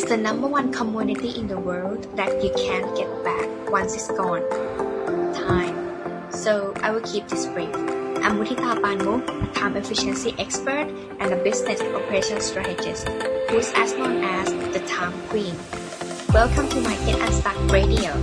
is the number one commodity in the world that you can't get back once it's gone. Time. So I will keep this brief. I'm Mutita Panmuk, a time efficiency expert and a business operations strategist, who's as known as the time queen. Welcome to my Get Unstuck Radio.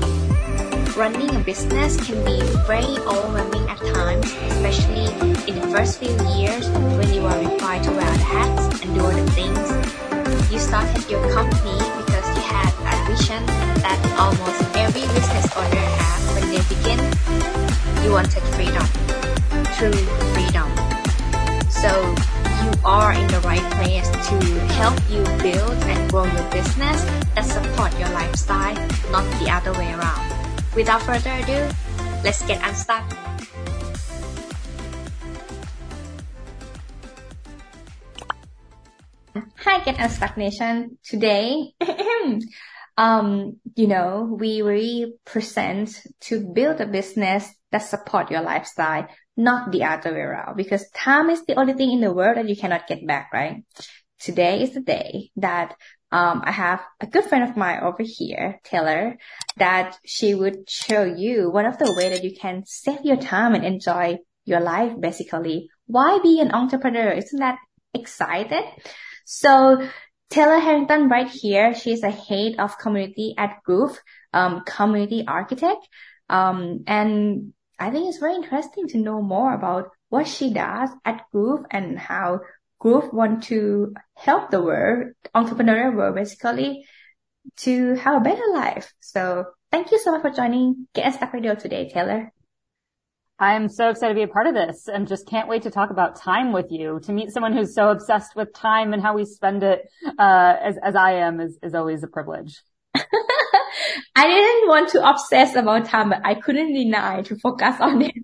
Running a business can be very overwhelming at times, especially in the first few years when you are required to wear the hats and do all the things. You started your company because you had a vision that almost every business owner has when they begin. You wanted freedom, true freedom. So you are in the right place to help you build and grow your business that support your lifestyle, not the other way around. Without further ado, let's get unstuck. Hi, Get Unstuck Nation. Today, um, you know, we really present to build a business that support your lifestyle, not the other way around, because time is the only thing in the world that you cannot get back, right? Today is the day that um, I have a good friend of mine over here, Taylor, that she would show you one of the way that you can save your time and enjoy your life, basically. Why be an entrepreneur? Isn't that excited? So Taylor Harrington right here, she's a head of community at Groove, um, community architect. Um, and I think it's very interesting to know more about what she does at Groove and how Groove want to help the world, entrepreneurial world basically, to have a better life. So thank you so much for joining Get Unstuck Radio today, Taylor. I'm so excited to be a part of this and just can't wait to talk about time with you. To meet someone who's so obsessed with time and how we spend it, uh, as, as I am is, is always a privilege. I didn't want to obsess about time, but I couldn't deny to focus on it.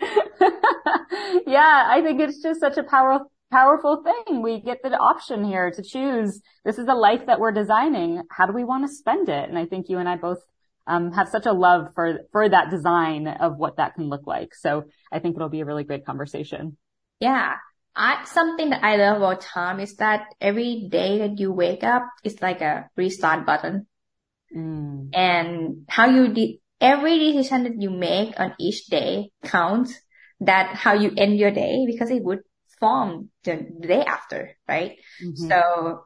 yeah, I think it's just such a powerful, powerful thing. We get the option here to choose. This is the life that we're designing. How do we want to spend it? And I think you and I both um, have such a love for for that design of what that can look like. So I think it'll be a really great conversation. Yeah. I, something that I love about time is that every day that you wake up, it's like a restart button. Mm. And how you did every decision that you make on each day counts that how you end your day because it would form the day after, right? Mm-hmm. So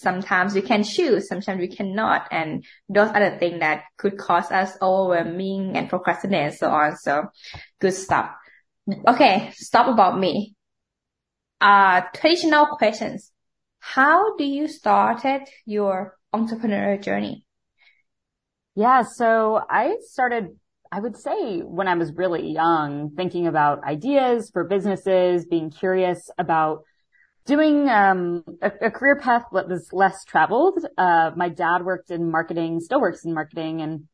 sometimes we can choose, sometimes we cannot. And those are the things that could cause us overwhelming and procrastinate and so on. So good stuff. Okay. Stop about me. Uh, traditional questions. How do you started your entrepreneurial journey? Yeah. So I started I would say when I was really young, thinking about ideas for businesses, being curious about doing um, a, a, career path that was less traveled. Uh, my dad worked in marketing, still works in marketing and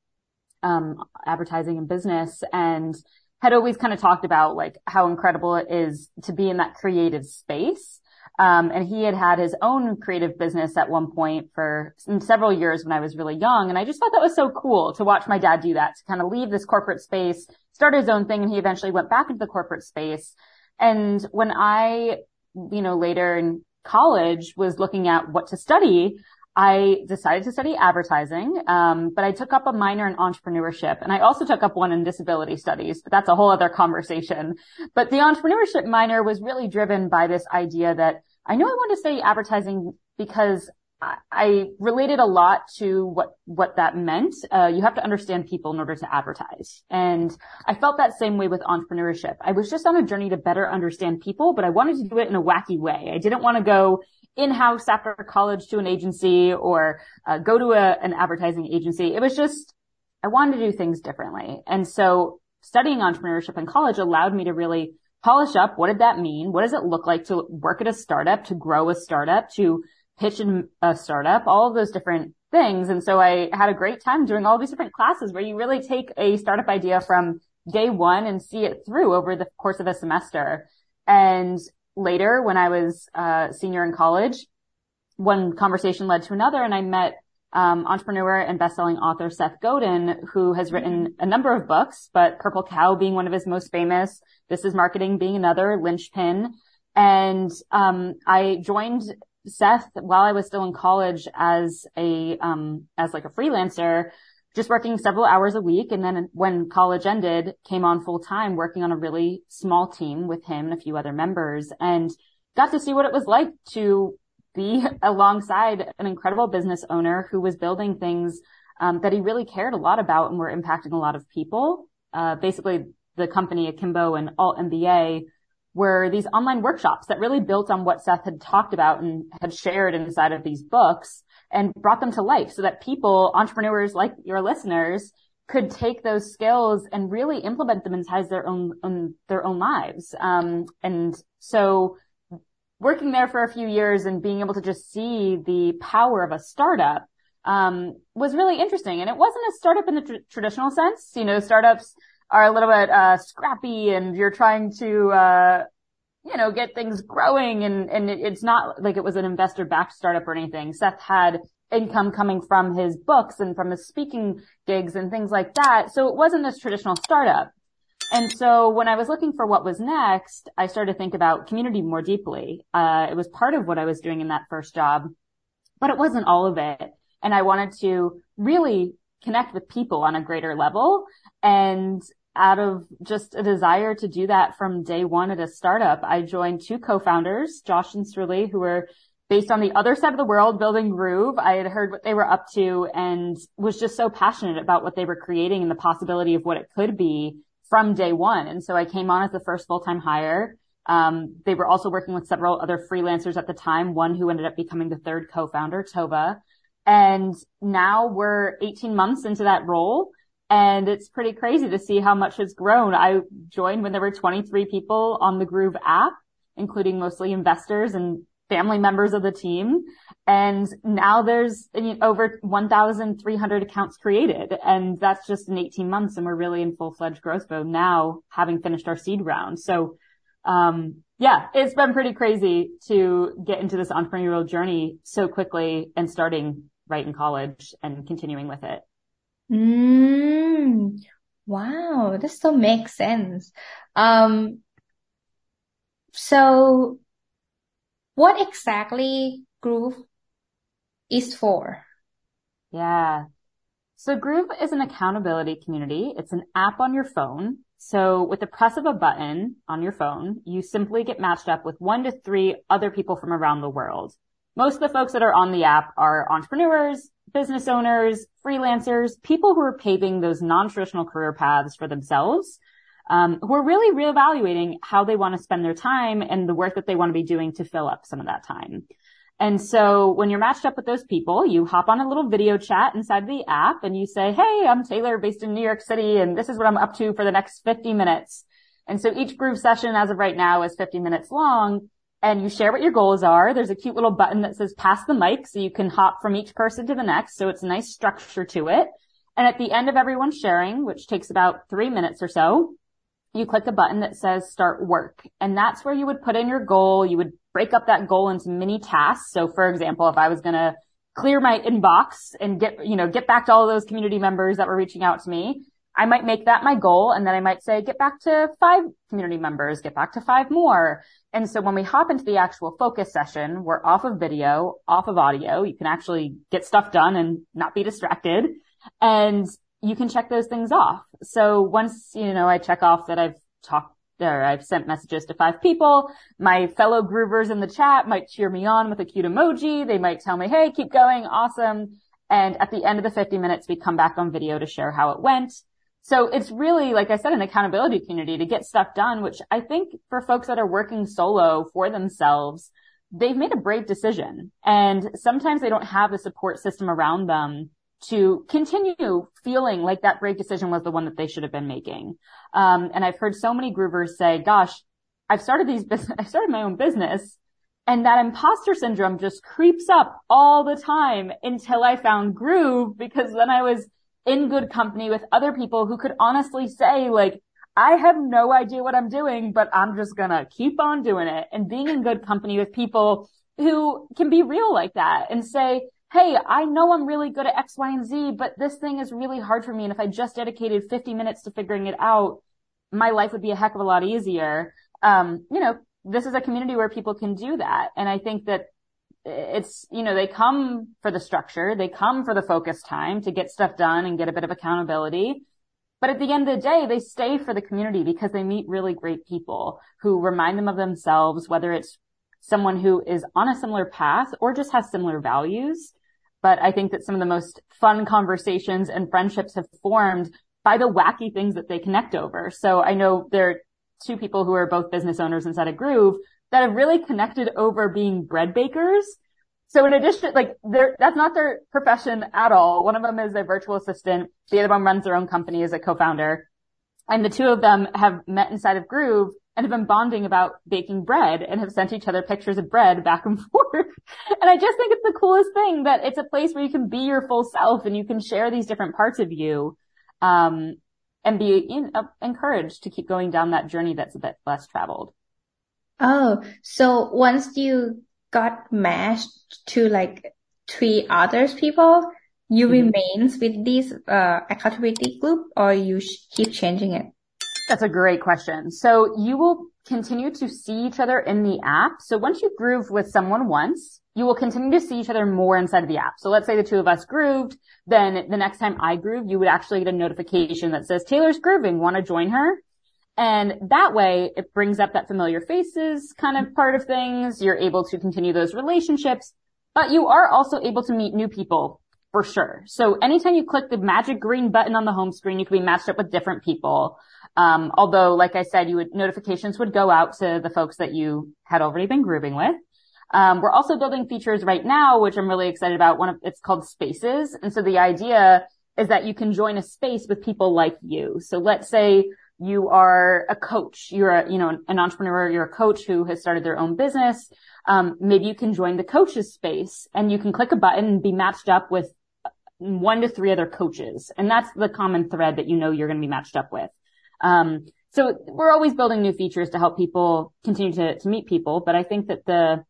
um, advertising and business, and had always kind of talked about like how incredible it is to be in that creative space. Um, and he had had his own creative business at one point for several years when I was really young. And I just thought that was so cool to watch my dad do that, to kind of leave this corporate space, start his own thing. And he eventually went back into the corporate space. And when I, you know, later in college was looking at what to study, I decided to study advertising, um, but I took up a minor in entrepreneurship, and I also took up one in disability studies. But that's a whole other conversation. But the entrepreneurship minor was really driven by this idea that I knew I wanted to study advertising because I, related a lot to what what that meant. Uh, you have to understand people in order to advertise, and I felt that same way with entrepreneurship. I was just on a journey to better understand people, but I wanted to do it in a wacky way. I didn't want to go in-house after college to an agency or uh, go to a, an advertising agency. It was just, I wanted to do things differently. And so studying entrepreneurship in college allowed me to really polish up. What did that mean? What does it look like to work at a startup, to grow a startup, to pitch in a startup, all of those different things. And so I had a great time doing all these different classes where you really take a startup idea from day one and see it through over the course of a semester. And later when I was uh, senior in college, one conversation led to another and I met um, entrepreneur and best-selling author Seth Godin, who has written mm-hmm. a number of books, but Purple Cow being one of his most famous, This is Marketing being another, Linchpin. And um, I joined Seth while I was still in college as a, um, as like a freelancer, just working several hours a week. And then when college ended, came on full time working on a really small team with him and a few other members and got to see what it was like to be alongside an incredible business owner who was building things um, that he really cared a lot about and were impacting a lot of people. Uh, basically, the company Akimbo and Alt MBA were these online workshops that really built on what Seth had talked about and had shared inside of these books and brought them to life so that people, entrepreneurs like your listeners, could take those skills and really implement them inside their own, own their own lives. Um, and so working there for a few years and being able to just see the power of a startup um, was really interesting. And it wasn't a startup in the tr- traditional sense. You know, startups are a little bit uh, scrappy, and you're trying to, uh, you know, get things growing. And and it, it's not like it was an investor-backed startup or anything. Seth had income coming from his books and from his speaking gigs and things like that. So it wasn't this traditional startup. And so when I was looking for what was next, I started to think about community more deeply. Uh, it was part of what I was doing in that first job, but it wasn't all of it. And I wanted to really connect with people on a greater level. And out of just a desire to do that from day one at a startup, I joined two co-founders, Josh and Sruli, who were based on the other side of the world building Groove. I had heard what they were up to and was just so passionate about what they were creating and the possibility of what it could be from day one. And so I came on as the first full-time hire. Um, they were also working with several other freelancers at the time, one who ended up becoming the third co-founder, Tova. And now we're 18 months into that role. And it's pretty crazy to see how much has grown. I joined when there were 23 people on the Groove app, including mostly investors and family members of the team. And now there's over 1,300 accounts created. And that's just in 18 months. And we're really in full fledged growth mode now, having finished our seed round. So, um, yeah, it's been pretty crazy to get into this entrepreneurial journey so quickly and starting right in college and continuing with it. Mm, wow, this still makes sense. Um, so what exactly Groove is for? Yeah. So Groove is an accountability community. It's an app on your phone. So with the press of a button on your phone, you simply get matched up with one to three other people from around the world. Most of the folks that are on the app are entrepreneurs, business owners, freelancers, people who are paving those non-traditional career paths for themselves um, who are really reevaluating how they want to spend their time and the work that they want to be doing to fill up some of that time. And so when you're matched up with those people, you hop on a little video chat inside the app and you say, Hey, I'm Taylor based in New York City and this is what I'm up to for the next 50 minutes. And so each Groove session as of right now is 50 minutes long and you share what your goals are. There's a cute little button that says pass the mic so you can hop from each person to the next. So it's a nice structure to it. And at the end of everyone sharing, which takes about three minutes or so, you click a button that says start work. And that's where you would put in your goal. You would break up that goal into mini tasks. So for example, if I was going to clear my inbox and get, you know, get back to all those community members that were reaching out to me, I might make that my goal. And then I might say, get back to five community members, get back to five more. And so when we hop into the actual focus session, we're off of video, off of audio. You can actually get stuff done and not be distracted. And you can check those things off. So once, you know, I check off that I've talked or I've sent messages to five people. My fellow groovers in the chat might cheer me on with a cute emoji. They might tell me, Hey, keep going. Awesome. And at the end of the 50 minutes, we come back on video to share how it went. So it's really, like I said, an accountability community to get stuff done, which I think for folks that are working solo for themselves, they've made a brave decision and sometimes they don't have a support system around them to continue feeling like that brave decision was the one that they should have been making. Um, and I've heard so many groovers say, gosh, I've started these business, I started my own business and that imposter syndrome just creeps up all the time until I found groove because then I was in good company with other people who could honestly say like, I have no idea what I'm doing, but I'm just gonna keep on doing it and being in good company with people who can be real like that and say, Hey, I know I'm really good at X, Y, and Z, but this thing is really hard for me. And if I just dedicated 50 minutes to figuring it out, my life would be a heck of a lot easier. Um, you know, this is a community where people can do that. And I think that it's, you know, they come for the structure, they come for the focus time to get stuff done and get a bit of accountability. But at the end of the day, they stay for the community because they meet really great people who remind them of themselves, whether it's someone who is on a similar path or just has similar values. But I think that some of the most fun conversations and friendships have formed by the wacky things that they connect over. So I know there are two people who are both business owners inside of Groove that have really connected over being bread bakers. So in addition, like they're, that's not their profession at all. One of them is a virtual assistant. The other one runs their own company as a co-founder. And the two of them have met inside of Groove and have been bonding about baking bread and have sent each other pictures of bread back and forth. and I just think it's the coolest thing that it's a place where you can be your full self and you can share these different parts of you. Um, and be in, uh, encouraged to keep going down that journey that's a bit less traveled. Oh, so once you got matched to like three others people, you mm-hmm. remains with this uh, accountability group or you sh- keep changing it? That's a great question. So you will continue to see each other in the app. So once you groove with someone once, you will continue to see each other more inside of the app. So let's say the two of us grooved, then the next time I groove, you would actually get a notification that says Taylor's grooving. Want to join her? And that way it brings up that familiar faces kind of part of things. You're able to continue those relationships, but you are also able to meet new people for sure. So anytime you click the magic green button on the home screen, you can be matched up with different people. Um, although, like I said, you would notifications would go out to the folks that you had already been grooving with. Um, we're also building features right now, which I'm really excited about. One of it's called Spaces, and so the idea is that you can join a space with people like you. So let's say you are a coach, you're a, you know, an entrepreneur, you're a coach who has started their own business. Um, maybe you can join the coaches space and you can click a button and be matched up with one to three other coaches. And that's the common thread that you know you're going to be matched up with. Um, so we're always building new features to help people continue to, to meet people. But I think that the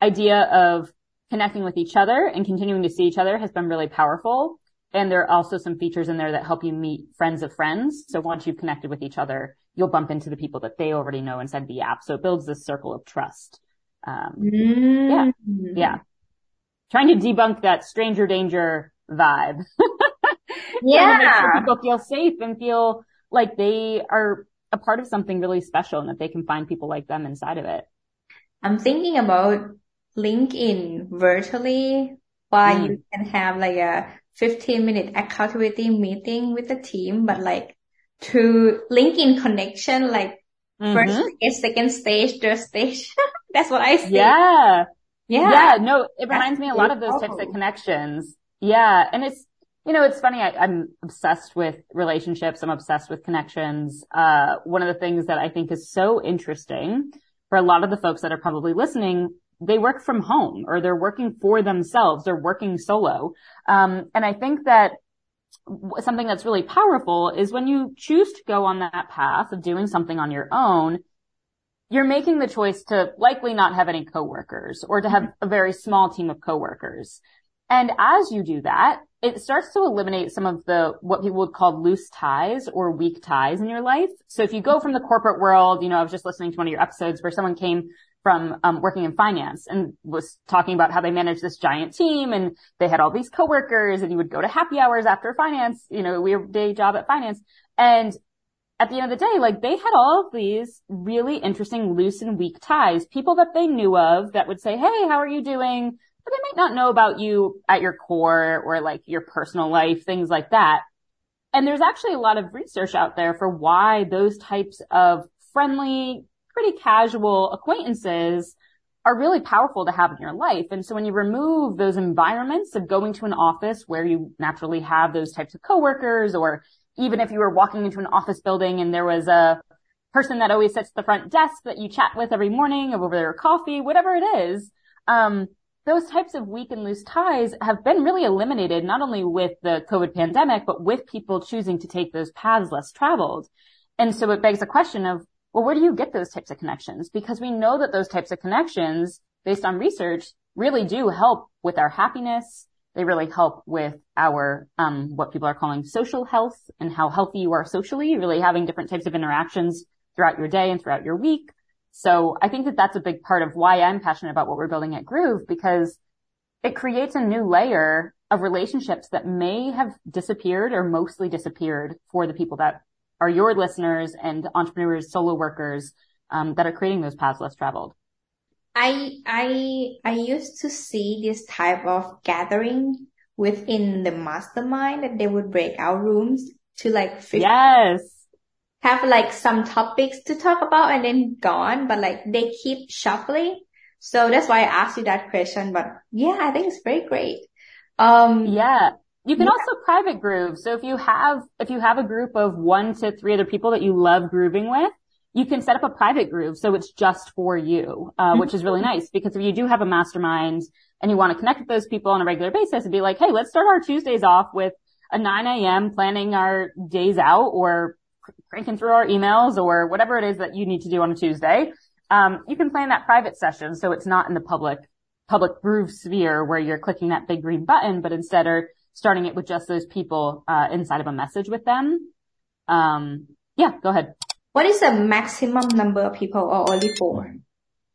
idea of connecting with each other and continuing to see each other has been really powerful. And there are also some features in there that help you meet friends of friends. So once you've connected with each other, you'll bump into the people that they already know inside the app. So it builds this circle of trust. Um, mm. yeah, yeah. Trying to debunk that stranger danger vibe. yeah. make sure people feel safe and feel like they are a part of something really special and that they can find people like them inside of it. I'm thinking about LinkedIn virtually why mm. you can have like a 15 minute accountability meeting with the team, but like to LinkedIn connection, like mm-hmm. first stage, second stage, third stage. That's what I see. Yeah. Yeah. Yeah. No, it reminds me a lot of those types of connections. Yeah. And it's, you know, it's funny. I, am obsessed with relationships. I'm obsessed with connections. Uh, one of the things that I think is so interesting for a lot of the folks that are probably listening they work from home or they're working for themselves. They're working solo. Um, and I think that something that's really powerful is when you choose to go on that path of doing something on your own, you're making the choice to likely not have any coworkers or to have a very small team of coworkers. And as you do that, it starts to eliminate some of the, what people would call loose ties or weak ties in your life. So if you go from the corporate world, you know, I was just listening to one of your episodes where someone came from um, working in finance and was talking about how they managed this giant team and they had all these coworkers and you would go to happy hours after finance, you know, weird day job at finance. And at the end of the day, like they had all of these really interesting loose and weak ties, people that they knew of that would say, Hey, how are you doing? But they might not know about you at your core or like your personal life, things like that. And there's actually a lot of research out there for why those types of friendly, pretty casual acquaintances are really powerful to have in your life. And so when you remove those environments of going to an office where you naturally have those types of coworkers, or even if you were walking into an office building and there was a person that always sits at the front desk that you chat with every morning over their coffee, whatever it is, um, those types of weak and loose ties have been really eliminated, not only with the COVID pandemic, but with people choosing to take those paths less traveled. And so it begs the question of, well, where do you get those types of connections? Because we know that those types of connections, based on research, really do help with our happiness. They really help with our, um, what people are calling social health and how healthy you are socially, really having different types of interactions throughout your day and throughout your week. So I think that that's a big part of why I'm passionate about what we're building at Groove because it creates a new layer of relationships that may have disappeared or mostly disappeared for the people that are your listeners and entrepreneurs, solo workers, um, that are creating those paths less traveled. I I I used to see this type of gathering within the mastermind that they would break out rooms to like 50, yes have like some topics to talk about and then gone, but like they keep shuffling. So that's why I asked you that question. But yeah, I think it's very great. Um, yeah. You can yeah. also private groove. So if you have, if you have a group of one to three other people that you love grooving with, you can set up a private groove. So it's just for you, uh, which is really nice because if you do have a mastermind and you want to connect with those people on a regular basis and be like, Hey, let's start our Tuesdays off with a 9 a.m. planning our days out or cranking through our emails or whatever it is that you need to do on a Tuesday. Um, you can plan that private session so it's not in the public public groove sphere where you're clicking that big green button, but instead are starting it with just those people uh, inside of a message with them. Um, yeah, go ahead. What is the maximum number of people or only four?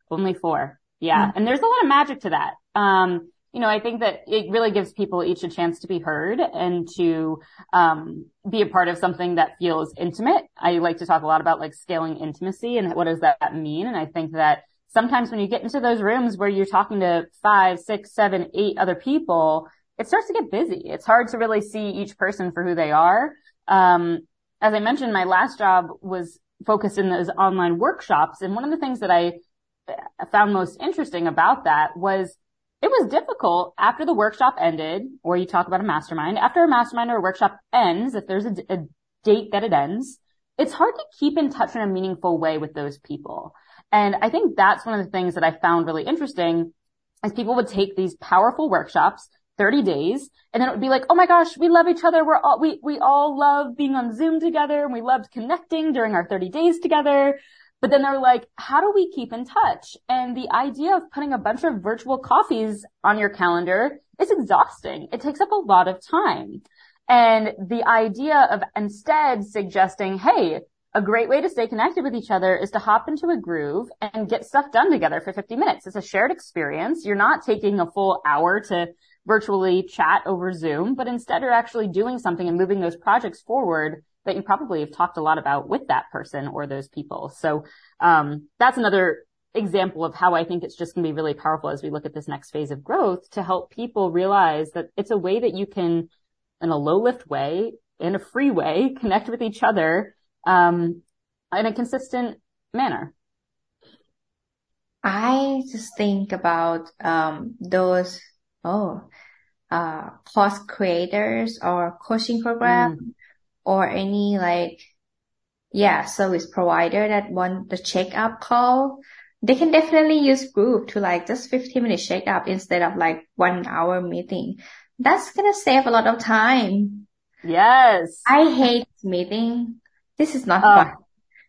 Only four. Yeah. Mm-hmm. And there's a lot of magic to that. Um, you know, I think that it really gives people each a chance to be heard and to um, be a part of something that feels intimate. I like to talk a lot about like scaling intimacy and what does that mean. And I think that sometimes when you get into those rooms where you're talking to five, six, seven, eight other people, it starts to get busy. It's hard to really see each person for who they are. Um, as I mentioned, my last job was focused in those online workshops. And one of the things that I found most interesting about that was it was difficult after the workshop ended, or you talk about a mastermind, after a mastermind or a workshop ends, if there's a, a date that it ends, it's hard to keep in touch in a meaningful way with those people. And I think that's one of the things that I found really interesting is people would take these powerful workshops, 30 days, and then it would be like, oh my gosh, we love each other. We're all, we, we all love being on Zoom together and we loved connecting during our 30 days together. But then they're like, how do we keep in touch? And the idea of putting a bunch of virtual coffees on your calendar is exhausting. It takes up a lot of time. And the idea of instead suggesting, hey, a great way to stay connected with each other is to hop into a groove and get stuff done together for 50 minutes. It's a shared experience. You're not taking a full hour to virtually chat over Zoom, but instead you're actually doing something and moving those projects forward that you probably have talked a lot about with that person or those people. So, um, that's another example of how I think it's just going to be really powerful as we look at this next phase of growth to help people realize that it's a way that you can, in a low lift way, in a free way, connect with each other um, in a consistent manner? I just think about um, those oh uh, course creators or coaching program mm. or any like yeah service provider that want the checkup call. They can definitely use Groove to like just 15 minute checkup instead of like one hour meeting. That's gonna save a lot of time. Yes. I hate meeting this is not uh, fun.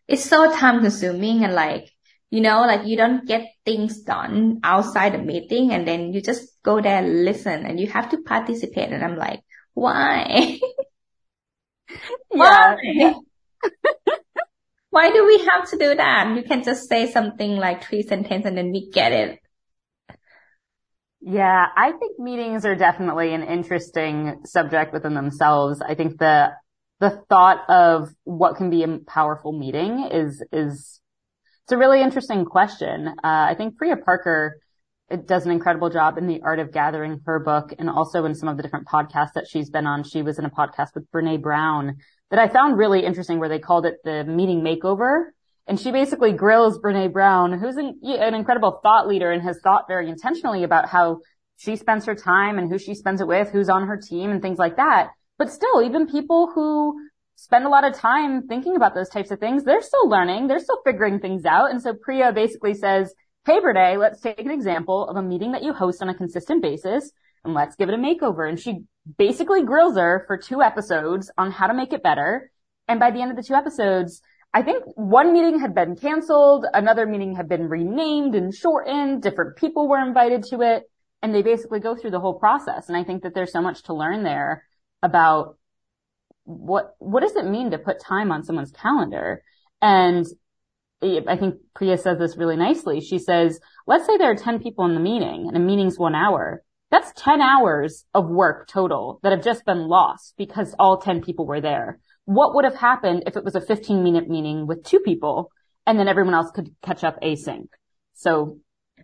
It's so time consuming and like, you know, like you don't get things done outside the meeting and then you just go there and listen and you have to participate. And I'm like, why? why? Why do we have to do that? You can just say something like three sentences and then we get it. Yeah, I think meetings are definitely an interesting subject within themselves. I think the the thought of what can be a powerful meeting is, is, it's a really interesting question. Uh, I think Priya Parker it does an incredible job in the art of gathering her book and also in some of the different podcasts that she's been on. She was in a podcast with Brene Brown that I found really interesting where they called it the meeting makeover. And she basically grills Brene Brown, who's an, an incredible thought leader and has thought very intentionally about how she spends her time and who she spends it with, who's on her team and things like that. But still, even people who spend a lot of time thinking about those types of things, they're still learning, they're still figuring things out. And so Priya basically says, Hey, Brene, let's take an example of a meeting that you host on a consistent basis and let's give it a makeover. And she basically grills her for two episodes on how to make it better. And by the end of the two episodes, I think one meeting had been canceled, another meeting had been renamed and shortened, different people were invited to it, and they basically go through the whole process. And I think that there's so much to learn there about what, what does it mean to put time on someone's calendar? And I think Priya says this really nicely. She says, let's say there are 10 people in the meeting and a meeting's one hour. That's 10 hours of work total that have just been lost because all 10 people were there. What would have happened if it was a 15 minute meeting with two people and then everyone else could catch up async? So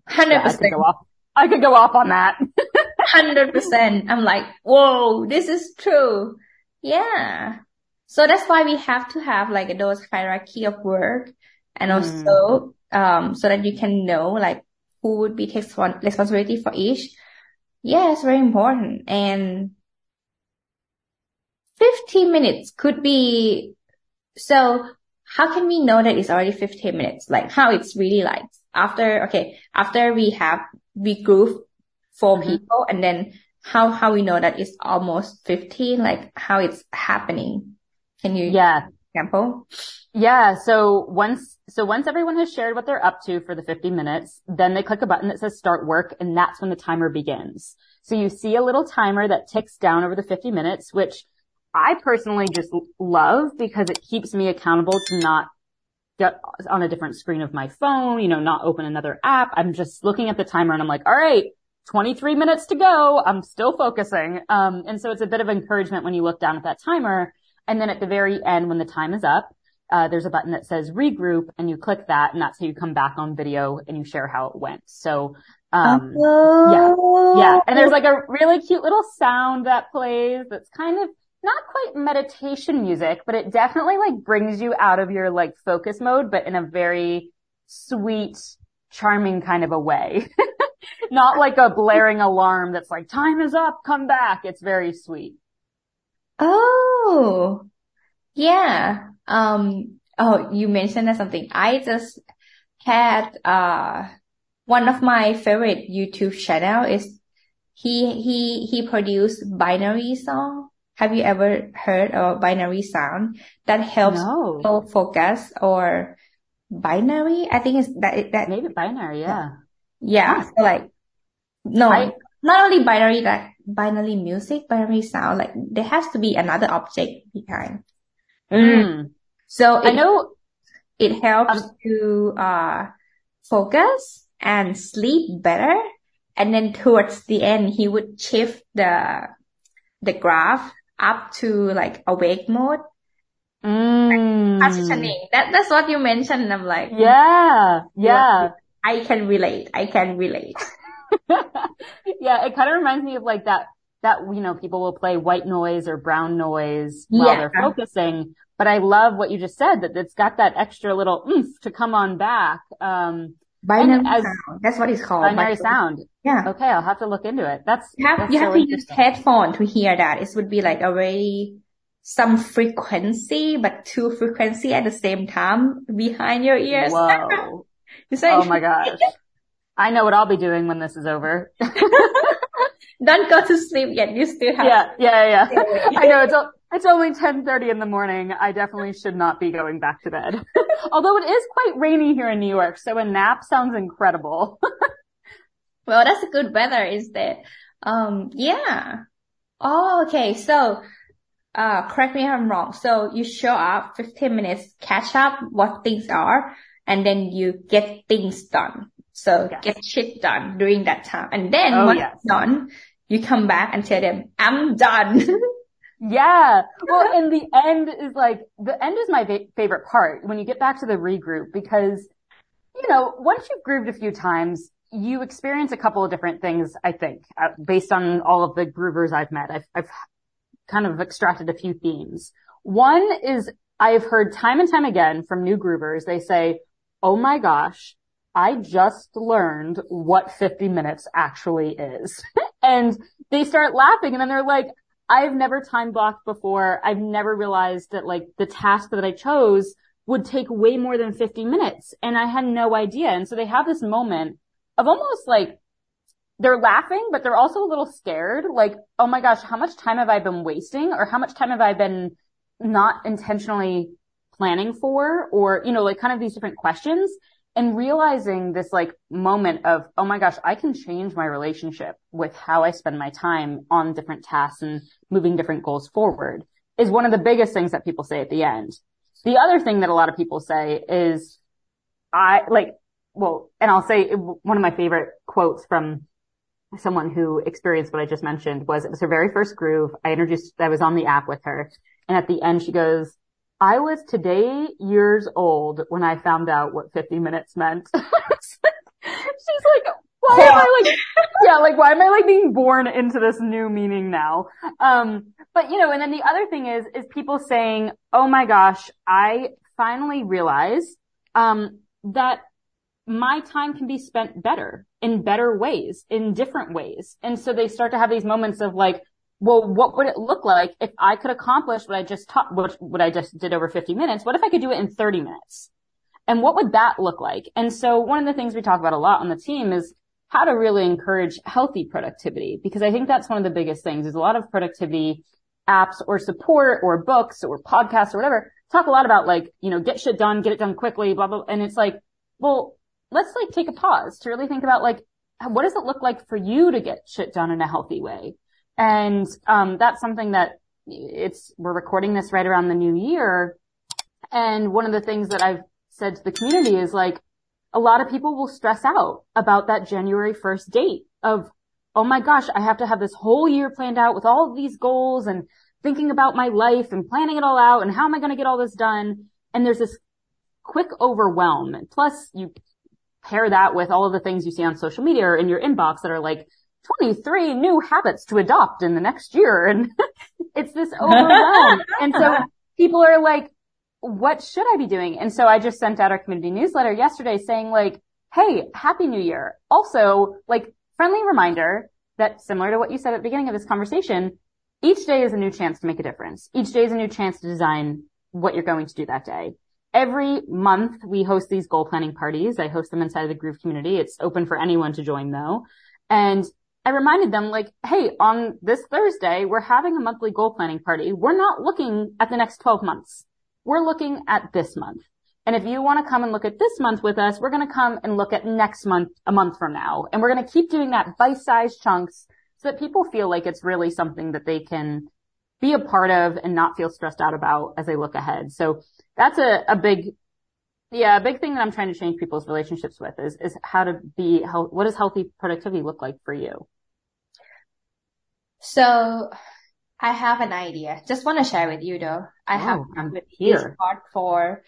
100%. Yeah, I, could go off, I could go off on that. 100%. I'm like, whoa, this is true. Yeah. So that's why we have to have like those hierarchy of work and hmm. also, mm. um, so that you can know like who would be takes responsibility for each. Yeah, it's very important. And 15 minutes could be, so how can we know that it's already 15 minutes? Like how it's really like after, okay, after we have, we group 4 mm-hmm. people and then how, how we know that it's almost 15, like how it's happening. Can you? Yeah. Example? Yeah. So once, so once everyone has shared what they're up to for the 50 minutes, then they click a button that says start work and that's when the timer begins. So you see a little timer that ticks down over the 50 minutes, which I personally just love because it keeps me accountable to not get on a different screen of my phone, you know, not open another app. I'm just looking at the timer and I'm like, all right, 23 minutes to go. I'm still focusing. Um, and so it's a bit of encouragement when you look down at that timer and then at the very end, when the time is up, uh, there's a button that says regroup and you click that and that's how you come back on video and you share how it went. So, um, yeah, yeah. And there's like a really cute little sound that plays that's kind of not quite meditation music, but it definitely like brings you out of your like focus mode, but in a very sweet, charming kind of a way. not like a blaring alarm that's like, time is up, come back. It's very sweet. Oh, yeah. Um, oh, you mentioned that something. I just had, uh, one of my favorite YouTube channel is he, he, he produced binary song. Have you ever heard of binary sound that helps no. people focus or binary? I think it's that, that maybe binary. Yeah. Yeah. So like, no, I, not only binary, like binary music, binary sound, like there has to be another object behind. Mm. So it, I know it helps um, to, uh, focus and sleep better. And then towards the end, he would shift the, the graph up to like awake mode. Mm. Transitioning. That, that's what you mentioned. And I'm like, yeah, yeah. I can relate. I can relate. yeah, it kind of reminds me of like that, that, you know, people will play white noise or brown noise while yeah. they're focusing. But I love what you just said that it's got that extra little oomph to come on back. Um, binary as, sound. That's what it's called. Binary, binary sound. Yeah. Okay. I'll have to look into it. That's, you have, that's you have to use headphone to hear that. It would be like a very, some frequency, but two frequency at the same time behind your ears. Whoa. oh my gosh. I know what I'll be doing when this is over. Don't go to sleep yet. You still have. Yeah, yeah, yeah. I know it's it's only 10:30 in the morning. I definitely should not be going back to bed. Although it is quite rainy here in New York, so a nap sounds incredible. well, that's good weather, is that? Um, yeah. Oh, okay. So, uh, correct me if I'm wrong. So you show up 15 minutes, catch up what things are, and then you get things done. So yes. get shit done during that time. And then oh, once yes. done, you come back and tell them, I'm done. yeah. Well, and the end is like, the end is my va- favorite part when you get back to the regroup because, you know, once you've grooved a few times, you experience a couple of different things, I think, uh, based on all of the groovers I've met. I've, I've kind of extracted a few themes. One is I've heard time and time again from new groovers, they say, Oh my gosh, I just learned what 50 minutes actually is. and they start laughing and then they're like, I've never time blocked before. I've never realized that like the task that I chose would take way more than 50 minutes and I had no idea. And so they have this moment of almost like they're laughing, but they're also a little scared. Like, oh my gosh, how much time have I been wasting or how much time have I been not intentionally planning for or, you know, like kind of these different questions and realizing this like moment of, oh my gosh, I can change my relationship with how I spend my time on different tasks and moving different goals forward is one of the biggest things that people say at the end. The other thing that a lot of people say is, I like, well, and I'll say one of my favorite quotes from someone who experienced what I just mentioned was it was her very first groove. I introduced, I was on the app with her and at the end she goes, I was today years old when I found out what 50 minutes meant. She's like, why am I like, yeah, like why am I like being born into this new meaning now? Um, but you know, and then the other thing is, is people saying, oh my gosh, I finally realized, um, that my time can be spent better in better ways, in different ways. And so they start to have these moments of like, well, what would it look like if I could accomplish what I just taught, what, what I just did over 50 minutes? What if I could do it in 30 minutes? And what would that look like? And so one of the things we talk about a lot on the team is how to really encourage healthy productivity, because I think that's one of the biggest things. is a lot of productivity apps or support or books or podcasts or whatever talk a lot about like, you know, get shit done, get it done quickly, blah, blah. And it's like, well, let's like take a pause to really think about like, what does it look like for you to get shit done in a healthy way? And, um, that's something that it's, we're recording this right around the new year. And one of the things that I've said to the community is like, a lot of people will stress out about that January 1st date of, oh my gosh, I have to have this whole year planned out with all of these goals and thinking about my life and planning it all out and how am I going to get all this done? And there's this quick overwhelm. Plus you pair that with all of the things you see on social media or in your inbox that are like 23 new habits to adopt in the next year. And it's this overwhelm. and so people are like, what should I be doing? And so I just sent out our community newsletter yesterday saying like, Hey, happy new year. Also like friendly reminder that similar to what you said at the beginning of this conversation, each day is a new chance to make a difference. Each day is a new chance to design what you're going to do that day. Every month we host these goal planning parties. I host them inside of the Groove community. It's open for anyone to join though. And I reminded them like, Hey, on this Thursday, we're having a monthly goal planning party. We're not looking at the next 12 months. We're looking at this month. And if you want to come and look at this month with us, we're going to come and look at next month, a month from now. And we're going to keep doing that bite-sized chunks so that people feel like it's really something that they can be a part of and not feel stressed out about as they look ahead. So that's a, a big, yeah, a big thing that I'm trying to change people's relationships with is, is how to be, how, what does healthy productivity look like for you? So I have an idea. Just want to share with you though. I oh, have been with here. this part for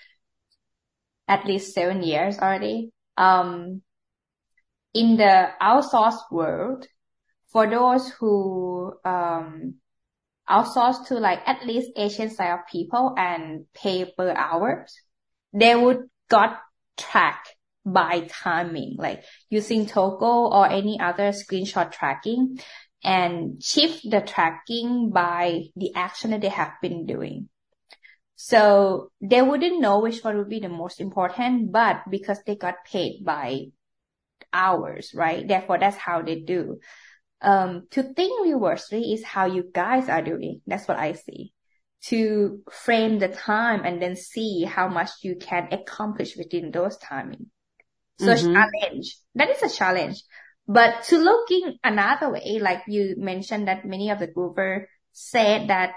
at least seven years already. Um, in the outsourced world, for those who um, outsource to like at least Asian style people and pay per hours, they would got tracked by timing, like using Toggl or any other screenshot tracking and shift the tracking by the action that they have been doing. So they wouldn't know which one would be the most important, but because they got paid by hours, right? Therefore, that's how they do um, to think reversely is how you guys are doing. That's what I see. To frame the time and then see how much you can accomplish within those timing. So mm-hmm. challenge. That is a challenge. But to looking another way, like you mentioned that many of the Groover said that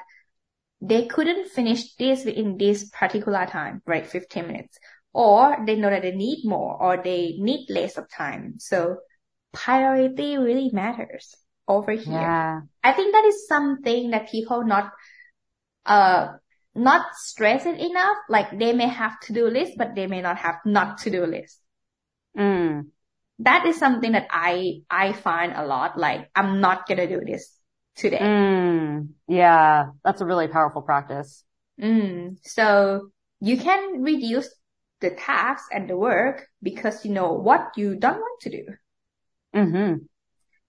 they couldn't finish this within this particular time, right? 15 minutes. Or they know that they need more or they need less of time. So priority really matters over here. Yeah. I think that is something that people not, uh, not stressing enough. Like they may have to do list, but they may not have not to do list. Mm. That is something that I, I find a lot. Like I'm not going to do this today. Mm. Yeah. That's a really powerful practice. Mm. So you can reduce the tasks and the work because you know what you don't want to do. Mm-hmm.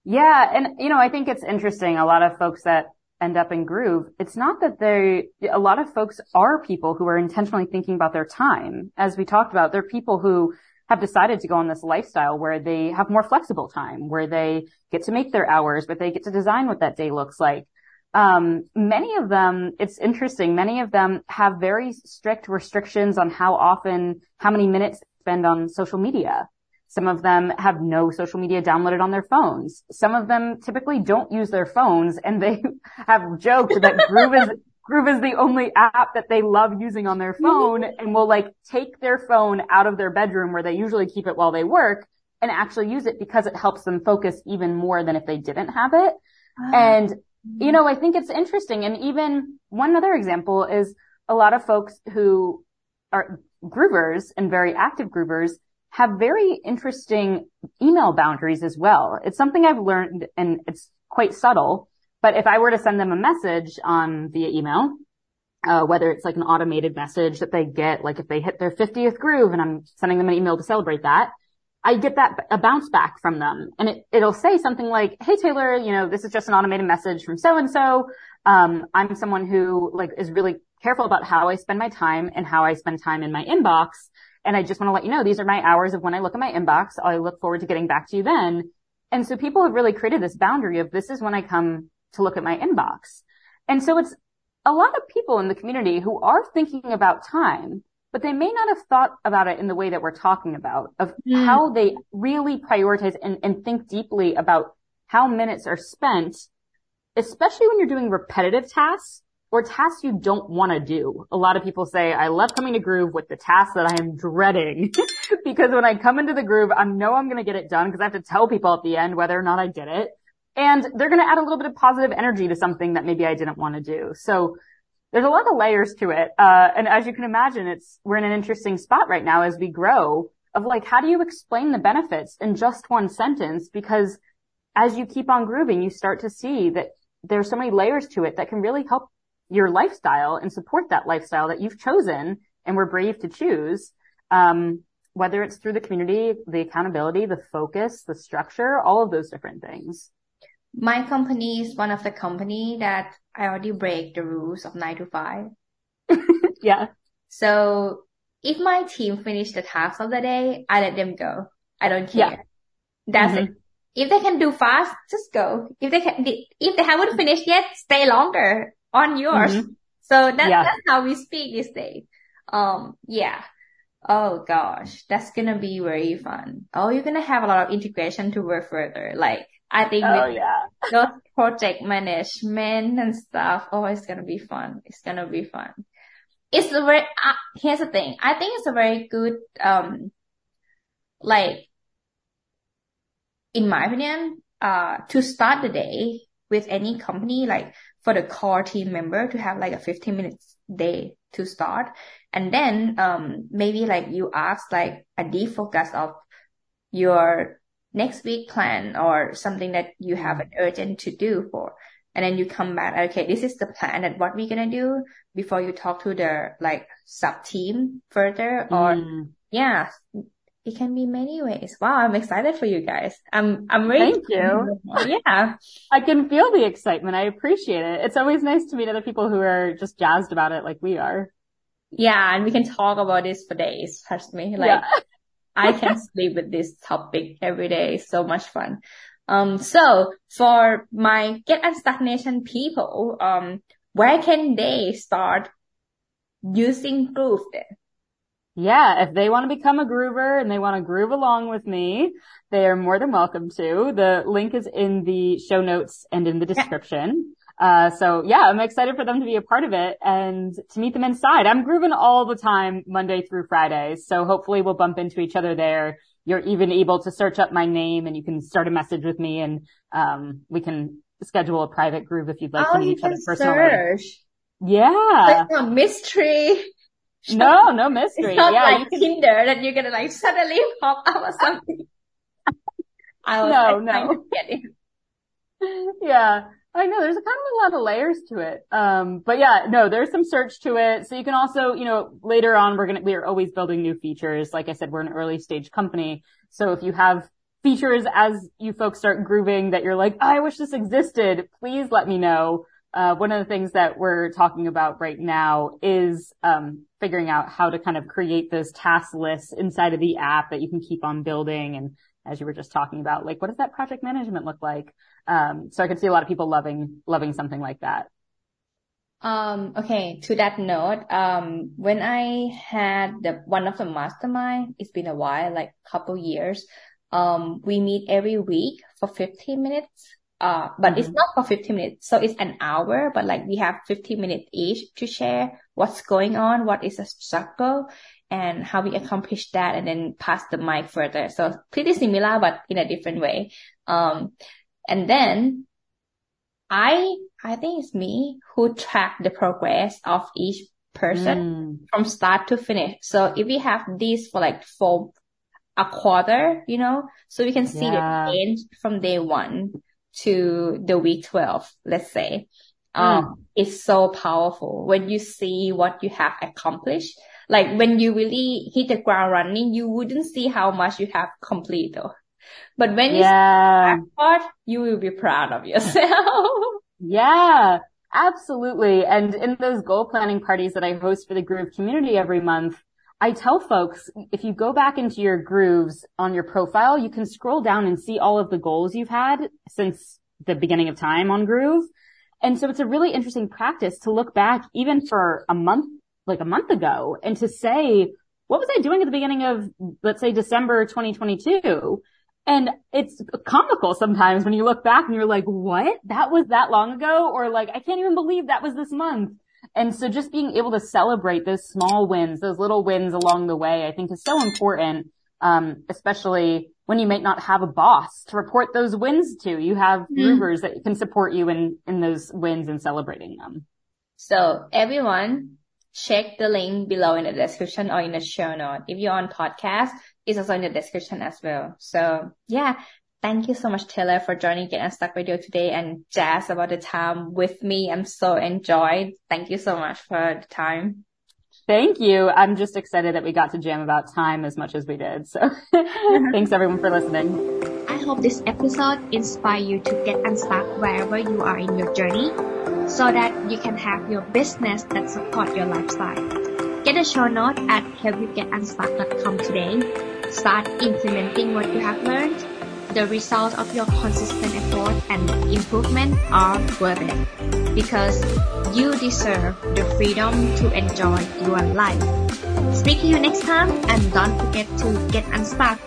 Yeah. And, you know, I think it's interesting. A lot of folks that end up in Groove, it's not that they, a lot of folks are people who are intentionally thinking about their time. As we talked about, they're people who have decided to go on this lifestyle where they have more flexible time, where they get to make their hours, but they get to design what that day looks like. Um, many of them, it's interesting. Many of them have very strict restrictions on how often, how many minutes spend on social media. Some of them have no social media downloaded on their phones. Some of them typically don't use their phones and they have joked that Groove is Groove is the only app that they love using on their mm-hmm. phone and will like take their phone out of their bedroom where they usually keep it while they work and actually use it because it helps them focus even more than if they didn't have it. Oh. And, you know, I think it's interesting. And even one other example is a lot of folks who are groovers and very active groovers have very interesting email boundaries as well. It's something I've learned and it's quite subtle. But if I were to send them a message on via email, uh, whether it's like an automated message that they get, like if they hit their 50th groove and I'm sending them an email to celebrate that, I get that a bounce back from them and it, it'll say something like, Hey Taylor, you know, this is just an automated message from so and so. Um, I'm someone who like is really careful about how I spend my time and how I spend time in my inbox. And I just want to let you know, these are my hours of when I look at my inbox. I look forward to getting back to you then. And so people have really created this boundary of this is when I come to look at my inbox. And so it's a lot of people in the community who are thinking about time, but they may not have thought about it in the way that we're talking about of mm. how they really prioritize and, and think deeply about how minutes are spent, especially when you're doing repetitive tasks or tasks you don't want to do. A lot of people say, I love coming to Groove with the tasks that I am dreading because when I come into the Groove, I know I'm going to get it done because I have to tell people at the end whether or not I did it. And they're going to add a little bit of positive energy to something that maybe I didn't want to do. So there's a lot of layers to it. Uh, and as you can imagine, it's, we're in an interesting spot right now as we grow of like, how do you explain the benefits in just one sentence? Because as you keep on grooving, you start to see that there's so many layers to it that can really help your lifestyle and support that lifestyle that you've chosen and were brave to choose. Um, whether it's through the community, the accountability, the focus, the structure, all of those different things. My company is one of the company that I already break the rules of nine to five. yeah. So if my team finish the task of the day, I let them go. I don't care. Yeah. That's mm-hmm. it. If they can do fast, just go. If they can, if they haven't finished yet, stay longer on yours. Mm-hmm. So that, yeah. that's how we speak these days. Um, yeah. Oh gosh, that's gonna be very fun. Oh, you're gonna have a lot of integration to work further. Like, I think oh, yeah. those project management and stuff, oh, it's gonna be fun. It's gonna be fun. It's a very, uh, here's the thing. I think it's a very good, um, like, in my opinion, uh, to start the day with any company, like for the core team member to have like a 15 minutes day to start. And then, um, maybe like you ask like a defocus of your next week plan or something that you have an urgent to do for. And then you come back, okay, this is the plan and what we're going to do before you talk to the like sub team further or mm. yeah, it can be many ways. Wow, I'm excited for you guys. I'm I'm really Thank you. Yeah. I can feel the excitement. I appreciate it. It's always nice to meet other people who are just jazzed about it like we are. Yeah, and we can talk about this for days, trust me. Like yeah. I can sleep with this topic every day. It's so much fun. Um so for my Get Unstuck Nation people, um where can they start using Groove then? Yeah, if they want to become a groover and they want to groove along with me, they are more than welcome to. The link is in the show notes and in the description. Uh, so yeah, I'm excited for them to be a part of it and to meet them inside. I'm grooving all the time, Monday through Friday. So hopefully we'll bump into each other there. You're even able to search up my name and you can start a message with me and, um, we can schedule a private groove if you'd like oh, to meet each other personally. Search. Yeah. Like a mystery. No, no mystery. It's not yeah, like can... Tinder that you're gonna like suddenly pop up or something. I was no, no. yeah. I know there's a kind of a lot of layers to it. Um, but yeah, no, there's some search to it. So you can also, you know, later on, we're going to, we are always building new features. Like I said, we're an early stage company. So if you have features as you folks start grooving that you're like, oh, I wish this existed, please let me know. Uh, one of the things that we're talking about right now is, um, figuring out how to kind of create those task lists inside of the app that you can keep on building. And as you were just talking about, like, what does that project management look like? Um, so I could see a lot of people loving, loving something like that. Um, okay. To that note, um, when I had the, one of the mastermind, it's been a while, like couple years. Um, we meet every week for 15 minutes Uh, but mm-hmm. it's not for 15 minutes. So it's an hour, but like we have 15 minutes each to share what's going on, what is a struggle and how we accomplish that and then pass the mic further. So pretty similar, but in a different way. Um, and then I, I think it's me who track the progress of each person mm. from start to finish. So if we have this for like for a quarter, you know, so we can see yeah. the change from day one to the week 12, let's say. Mm. Um, it's so powerful when you see what you have accomplished. Like when you really hit the ground running, you wouldn't see how much you have completed. But when you yeah. see part, you will be proud of yourself. yeah. Absolutely. And in those goal planning parties that I host for the Groove community every month, I tell folks, if you go back into your grooves on your profile, you can scroll down and see all of the goals you've had since the beginning of time on Groove. And so it's a really interesting practice to look back even for a month, like a month ago and to say, what was I doing at the beginning of, let's say December 2022? And it's comical sometimes when you look back and you're like, what? That was that long ago? Or like, I can't even believe that was this month. And so just being able to celebrate those small wins, those little wins along the way, I think is so important. Um, especially when you may not have a boss to report those wins to. You have mm. that can support you in, in those wins and celebrating them. So everyone check the link below in the description or in the show note. If you're on podcast, it's also in the description as well. So yeah, thank you so much, Taylor, for joining Get Unstuck Radio today and jazz about the time with me. I'm so enjoyed. Thank you so much for the time. Thank you. I'm just excited that we got to jam about time as much as we did. So thanks everyone for listening. I hope this episode inspire you to get unstuck wherever you are in your journey so that you can have your business that support your lifestyle. Get a show note at helpyougetunstuck.com today start implementing what you have learned, the result of your consistent effort and improvement are worth it because you deserve the freedom to enjoy your life. Speak to you next time and don't forget to get unstuck